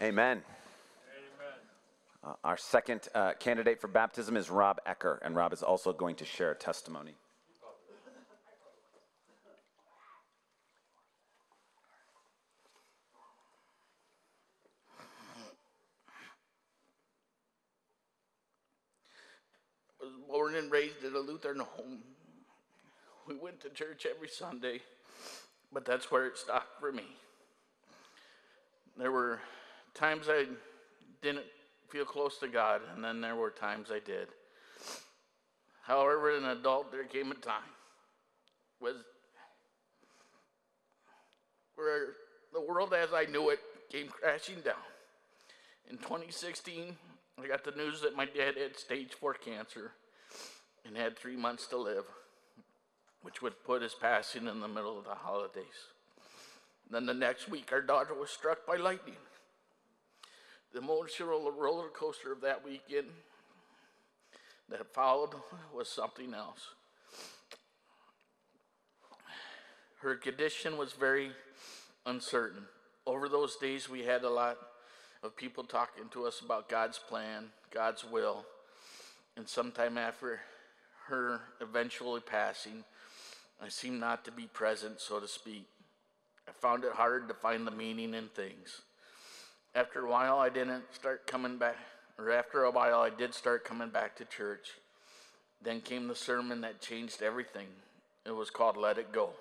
Amen. Uh, our second uh, candidate for baptism is Rob Ecker, and Rob is also going to share a testimony. was born and raised at a Lutheran home. We went to church every Sunday, but that's where it stopped for me. There were times I didn't feel close to God, and then there were times I did. However, as an adult, there came a time was where the world as I knew it came crashing down. In 2016, I got the news that my dad had stage four cancer and had three months to live, which would put his passing in the middle of the holidays. Then the next week, our daughter was struck by lightning. The emotional roller coaster of that weekend that followed was something else. Her condition was very uncertain. Over those days, we had a lot of people talking to us about God's plan, God's will. And sometime after her eventually passing, I seemed not to be present, so to speak. I found it hard to find the meaning in things. After a while, I didn't start coming back, or after a while, I did start coming back to church. Then came the sermon that changed everything. It was called Let It Go.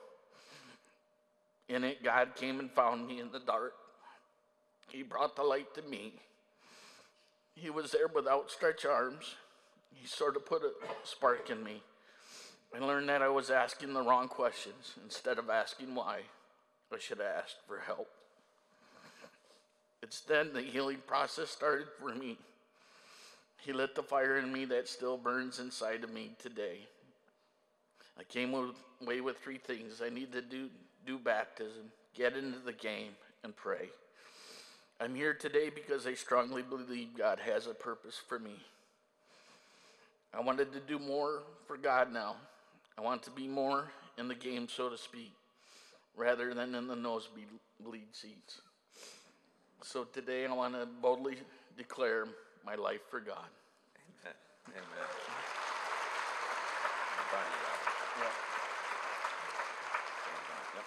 In it, God came and found me in the dark. He brought the light to me. He was there with outstretched arms. He sort of put a spark in me. I learned that I was asking the wrong questions. Instead of asking why, I should have asked for help. It's then the healing process started for me. He lit the fire in me that still burns inside of me today. I came away with three things. I need to do, do baptism, get into the game, and pray. I'm here today because I strongly believe God has a purpose for me. I wanted to do more for God now. I want to be more in the game, so to speak, rather than in the nosebleed seats. So today I want to boldly declare my life for God. Amen. Amen. I'm proud of you, Rob. Yep.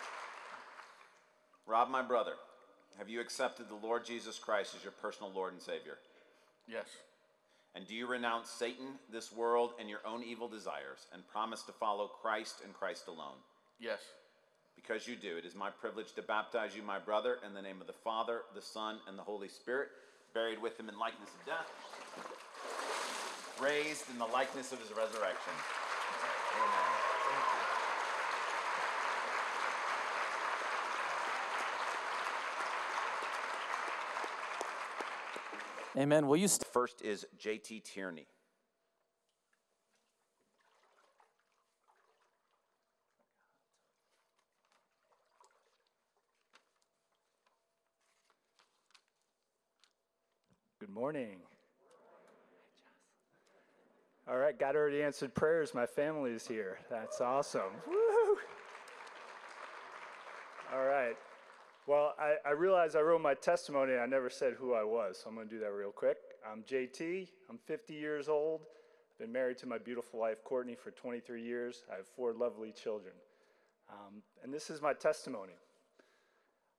Rob, my brother, have you accepted the Lord Jesus Christ as your personal Lord and Savior? Yes, And do you renounce Satan, this world, and your own evil desires, and promise to follow Christ and Christ alone? yes, Because you do, it is my privilege to baptize you, my brother, in the name of the Father, the Son, and the Holy Spirit, buried with him in likeness of death, raised in the likeness of his resurrection. Amen. Amen. Will you st- First is JT Tierney. Good morning. All right, God already answered prayers. My family is here. That's awesome. Woo! All right. Well, I, I realize I wrote my testimony and I never said who I was, so I'm going to do that real quick. I'm JT. I'm 50 years old. I've been married to my beautiful wife, Courtney, for 23 years. I have four lovely children. Um, and this is my testimony.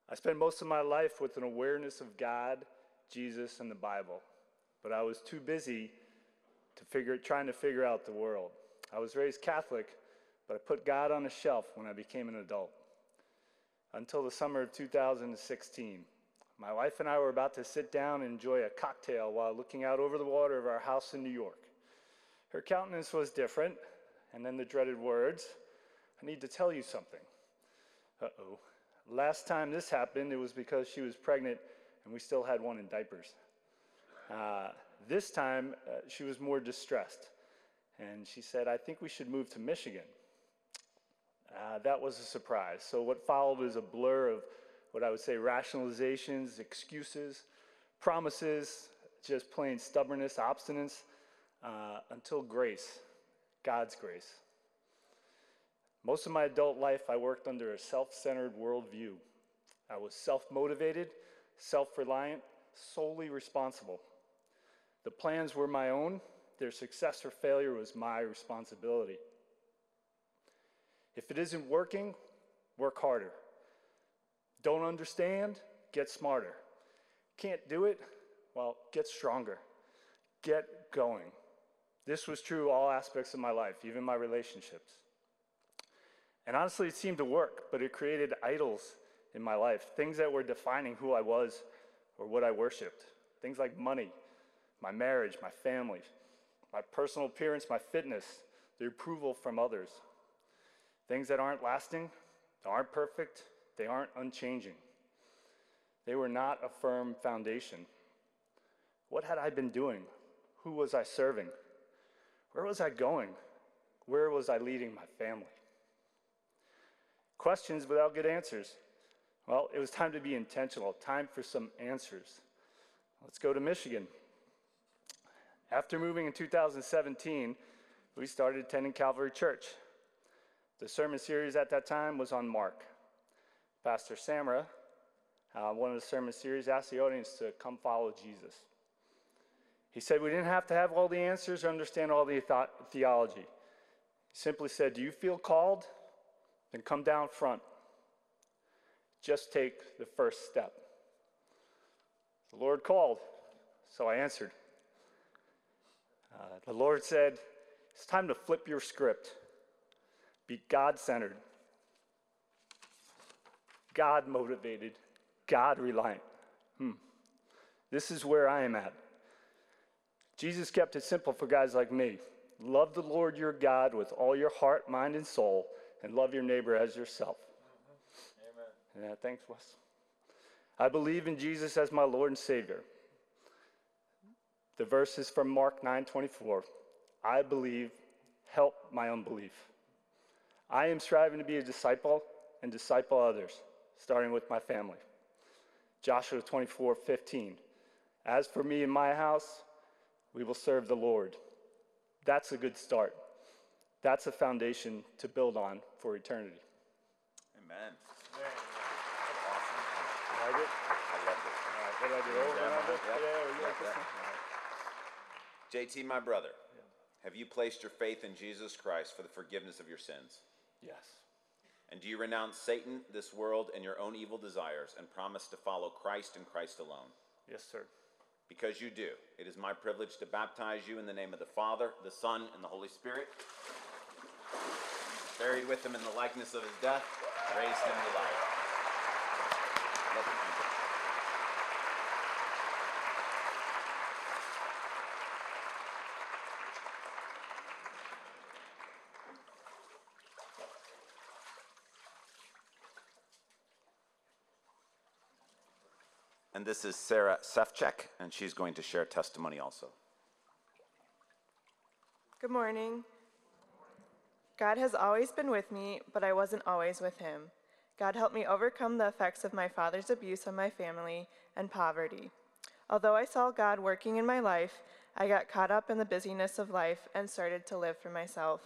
I spent most of my life with an awareness of God, Jesus, and the Bible, but I was too busy to figure, trying to figure out the world. I was raised Catholic, but I put God on a shelf when I became an adult. Until the summer of 2016, my wife and I were about to sit down and enjoy a cocktail while looking out over the water of our house in New York. Her countenance was different, and then the dreaded words I need to tell you something. Uh oh. Last time this happened, it was because she was pregnant and we still had one in diapers. Uh, this time, uh, she was more distressed. And she said, I think we should move to Michigan. Uh, that was a surprise. So, what followed is a blur of what I would say rationalizations, excuses, promises, just plain stubbornness, obstinance, uh, until grace, God's grace. Most of my adult life, I worked under a self centered worldview. I was self motivated, self reliant, solely responsible. The plans were my own, their success or failure was my responsibility. If it isn't working, work harder. Don't understand? Get smarter. Can't do it? Well, get stronger. Get going. This was true all aspects of my life, even my relationships. And honestly, it seemed to work, but it created idols in my life, things that were defining who I was or what I worshiped. Things like money, my marriage, my family, my personal appearance, my fitness, the approval from others. Things that aren't lasting, aren't perfect, they aren't unchanging. They were not a firm foundation. What had I been doing? Who was I serving? Where was I going? Where was I leading my family? Questions without good answers. Well, it was time to be intentional, time for some answers. Let's go to Michigan. After moving in 2017, we started attending Calvary Church. The sermon series at that time was on Mark. Pastor Samra, uh, one of the sermon series, asked the audience to come follow Jesus. He said we didn't have to have all the answers or understand all the th- theology. He simply said, Do you feel called? Then come down front. Just take the first step. The Lord called, so I answered. Uh, the Lord said, It's time to flip your script. Be God centered, God motivated, God reliant. Hmm. This is where I am at. Jesus kept it simple for guys like me. Love the Lord your God with all your heart, mind, and soul, and love your neighbor as yourself. Yeah, thanks, Wes. I believe in Jesus as my Lord and Savior. The verse is from Mark 9:24. I believe, help my unbelief. I am striving to be a disciple and disciple others, starting with my family. Joshua 24:15. As for me and my house, we will serve the Lord. That's a good start. That's a foundation to build on for eternity. Amen. Like it? I love this. All right, what did I do? Over and under? Yep. Yeah, you Yep, like yep. one? JT, my brother, have you placed your faith in Jesus Christ for the forgiveness of your sins? Yes. And do you renounce Satan, this world, and your own evil desires and promise to follow Christ and Christ alone? Yes, sir. Because you do, it is my privilege to baptize you in the name of the Father, the Son, and the Holy Spirit. Buried with him in the likeness of his death, raised him to life. And this is Sarah Sefcek, and she's going to share testimony also. Good morning. God has always been with me, but I wasn't always with him. God helped me overcome the effects of my father's abuse on my family and poverty. Although I saw God working in my life, I got caught up in the busyness of life and started to live for myself.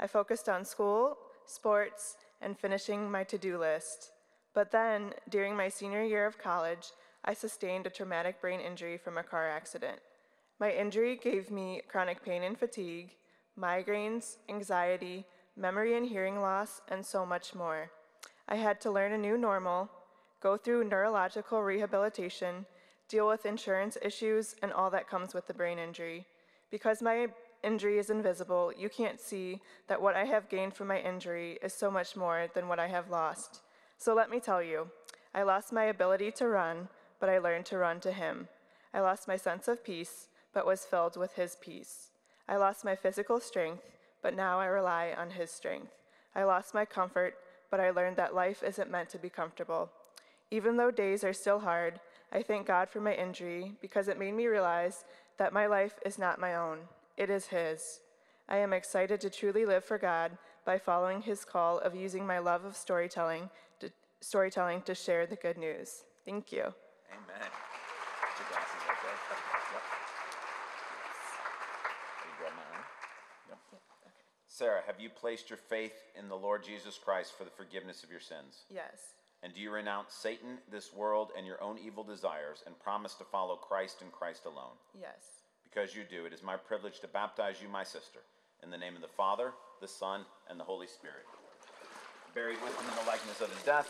I focused on school, sports, and finishing my to do list. But then, during my senior year of college, I sustained a traumatic brain injury from a car accident. My injury gave me chronic pain and fatigue, migraines, anxiety, memory and hearing loss, and so much more. I had to learn a new normal, go through neurological rehabilitation, deal with insurance issues, and all that comes with the brain injury. Because my injury is invisible, you can't see that what I have gained from my injury is so much more than what I have lost. So let me tell you, I lost my ability to run, but I learned to run to Him. I lost my sense of peace, but was filled with His peace. I lost my physical strength, but now I rely on His strength. I lost my comfort, but I learned that life isn't meant to be comfortable. Even though days are still hard, I thank God for my injury because it made me realize that my life is not my own, it is His. I am excited to truly live for God by following His call of using my love of storytelling to, storytelling to share the good news. Thank you. Amen. Put your glasses right there. Yep. Will you grab my arm? Yep. Sarah, have you placed your faith in the Lord Jesus Christ for the forgiveness of your sins? Yes. And do you renounce Satan, this world, and your own evil desires, and promise to follow Christ and Christ alone? Yes. Because you do, it is my privilege to baptize you, my sister, in the name of the Father, the Son, and the Holy Spirit. Buried with him in the likeness of his death,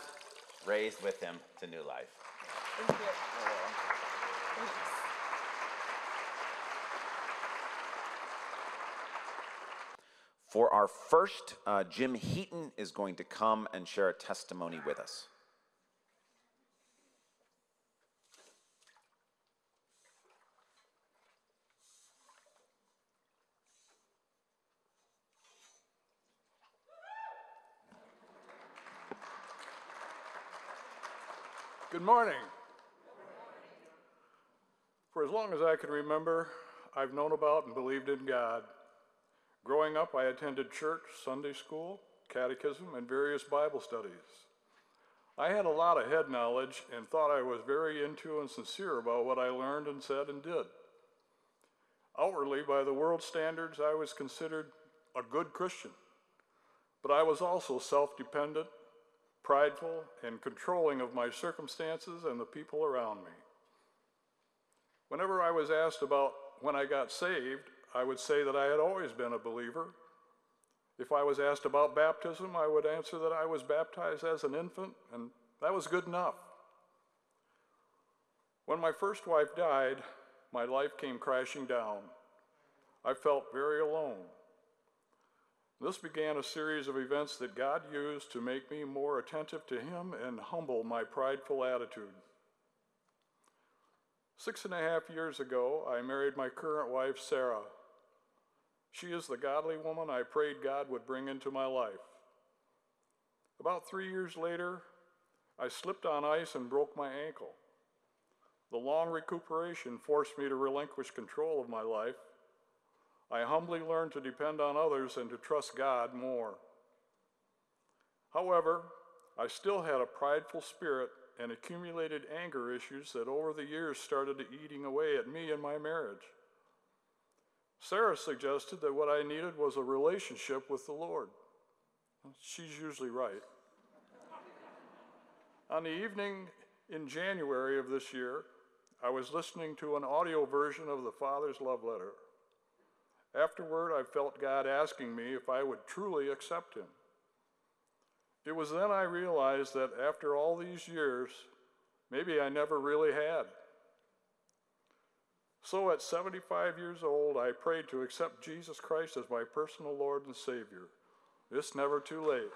raised with him to new life. Thank you. For our first, uh, Jim Heaton is going to come and share a testimony with us. Good morning. For as long as I can remember, I've known about and believed in God. Growing up, I attended church, Sunday school, catechism, and various Bible studies. I had a lot of head knowledge and thought I was very into and sincere about what I learned and said and did. Outwardly, by the world standards, I was considered a good Christian, but I was also self dependent, prideful, and controlling of my circumstances and the people around me. Whenever I was asked about when I got saved, I would say that I had always been a believer. If I was asked about baptism, I would answer that I was baptized as an infant, and that was good enough. When my first wife died, my life came crashing down. I felt very alone. This began a series of events that God used to make me more attentive to Him and humble my prideful attitude. Six and a half years ago, I married my current wife, Sarah. She is the godly woman I prayed God would bring into my life. About three years later, I slipped on ice and broke my ankle. The long recuperation forced me to relinquish control of my life. I humbly learned to depend on others and to trust God more. However, I still had a prideful spirit and accumulated anger issues that over the years started eating away at me and my marriage. Sarah suggested that what I needed was a relationship with the Lord. She's usually right. On the evening in January of this year, I was listening to an audio version of the Father's love letter. Afterward, I felt God asking me if I would truly accept Him. It was then I realized that after all these years, maybe I never really had. So at 75 years old, I prayed to accept Jesus Christ as my personal Lord and Savior. It's never too late.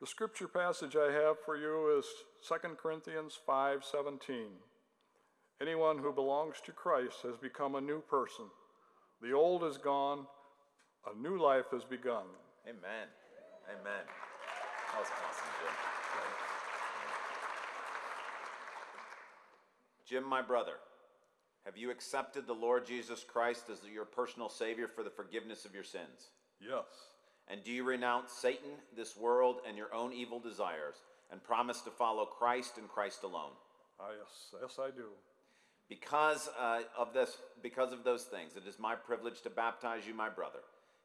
The scripture passage I have for you is 2 Corinthians 5:17. Anyone who belongs to Christ has become a new person. The old is gone, a new life has begun. Amen. Amen. That was awesome, Jim. Jim, my brother, have you accepted the Lord Jesus Christ as your personal Savior for the forgiveness of your sins? Yes. And do you renounce Satan, this world, and your own evil desires, and promise to follow Christ and Christ alone? Ah, yes, yes, I do. Because uh, of this, because of those things, it is my privilege to baptize you, my brother,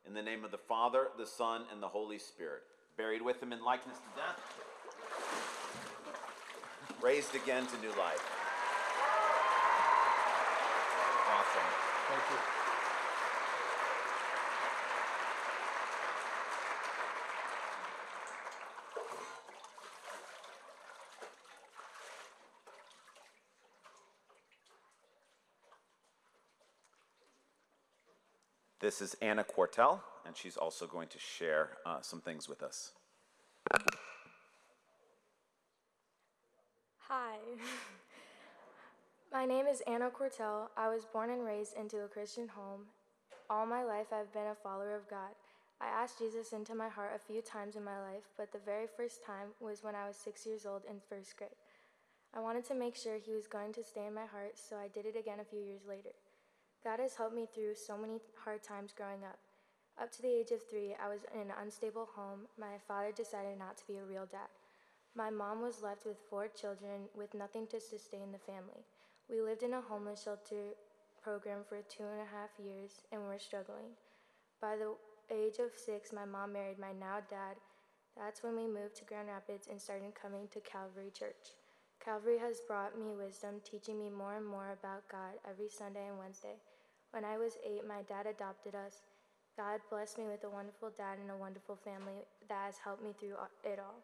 in the name of the Father, the Son, and the Holy Spirit. Buried with him in likeness to death, raised again to new life. Awesome. Thank you. This is Anna Quartel, and she's also going to share uh, some things with us. Hi. My name is Anna Cortell. I was born and raised into a Christian home. All my life, I've been a follower of God. I asked Jesus into my heart a few times in my life, but the very first time was when I was six years old in first grade. I wanted to make sure He was going to stay in my heart, so I did it again a few years later. God has helped me through so many hard times growing up. Up to the age of three, I was in an unstable home. My father decided not to be a real dad. My mom was left with four children with nothing to sustain the family. We lived in a homeless shelter program for two and a half years and were struggling. By the age of six, my mom married my now dad. That's when we moved to Grand Rapids and started coming to Calvary Church. Calvary has brought me wisdom, teaching me more and more about God every Sunday and Wednesday. When I was eight, my dad adopted us. God blessed me with a wonderful dad and a wonderful family that has helped me through it all.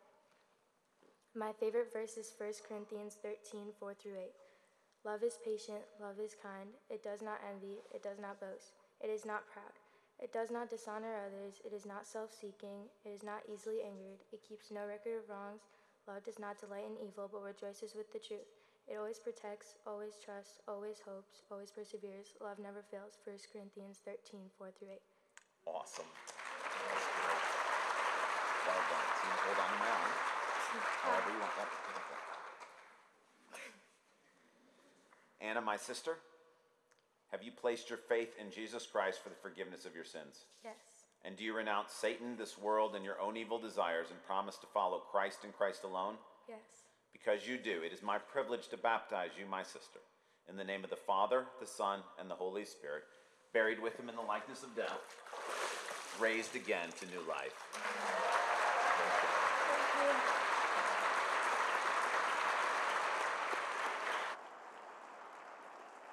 My favorite verse is 1 Corinthians 13 4 through 8. Love is patient, love is kind, it does not envy, it does not boast, it is not proud, it does not dishonor others, it is not self seeking, it is not easily angered, it keeps no record of wrongs. Love does not delight in evil, but rejoices with the truth. It always protects, always trusts, always hopes, always perseveres. Love never fails. 1 Corinthians 13 4 through 8. Awesome. Well done. So you hold on to my arm. However you want that. Anna, my sister, have you placed your faith in Jesus Christ for the forgiveness of your sins? Yes. And do you renounce Satan, this world, and your own evil desires and promise to follow Christ and Christ alone? Yes. Because you do, it is my privilege to baptize you, my sister, in the name of the Father, the Son, and the Holy Spirit, buried with him in the likeness of death, raised again to new life.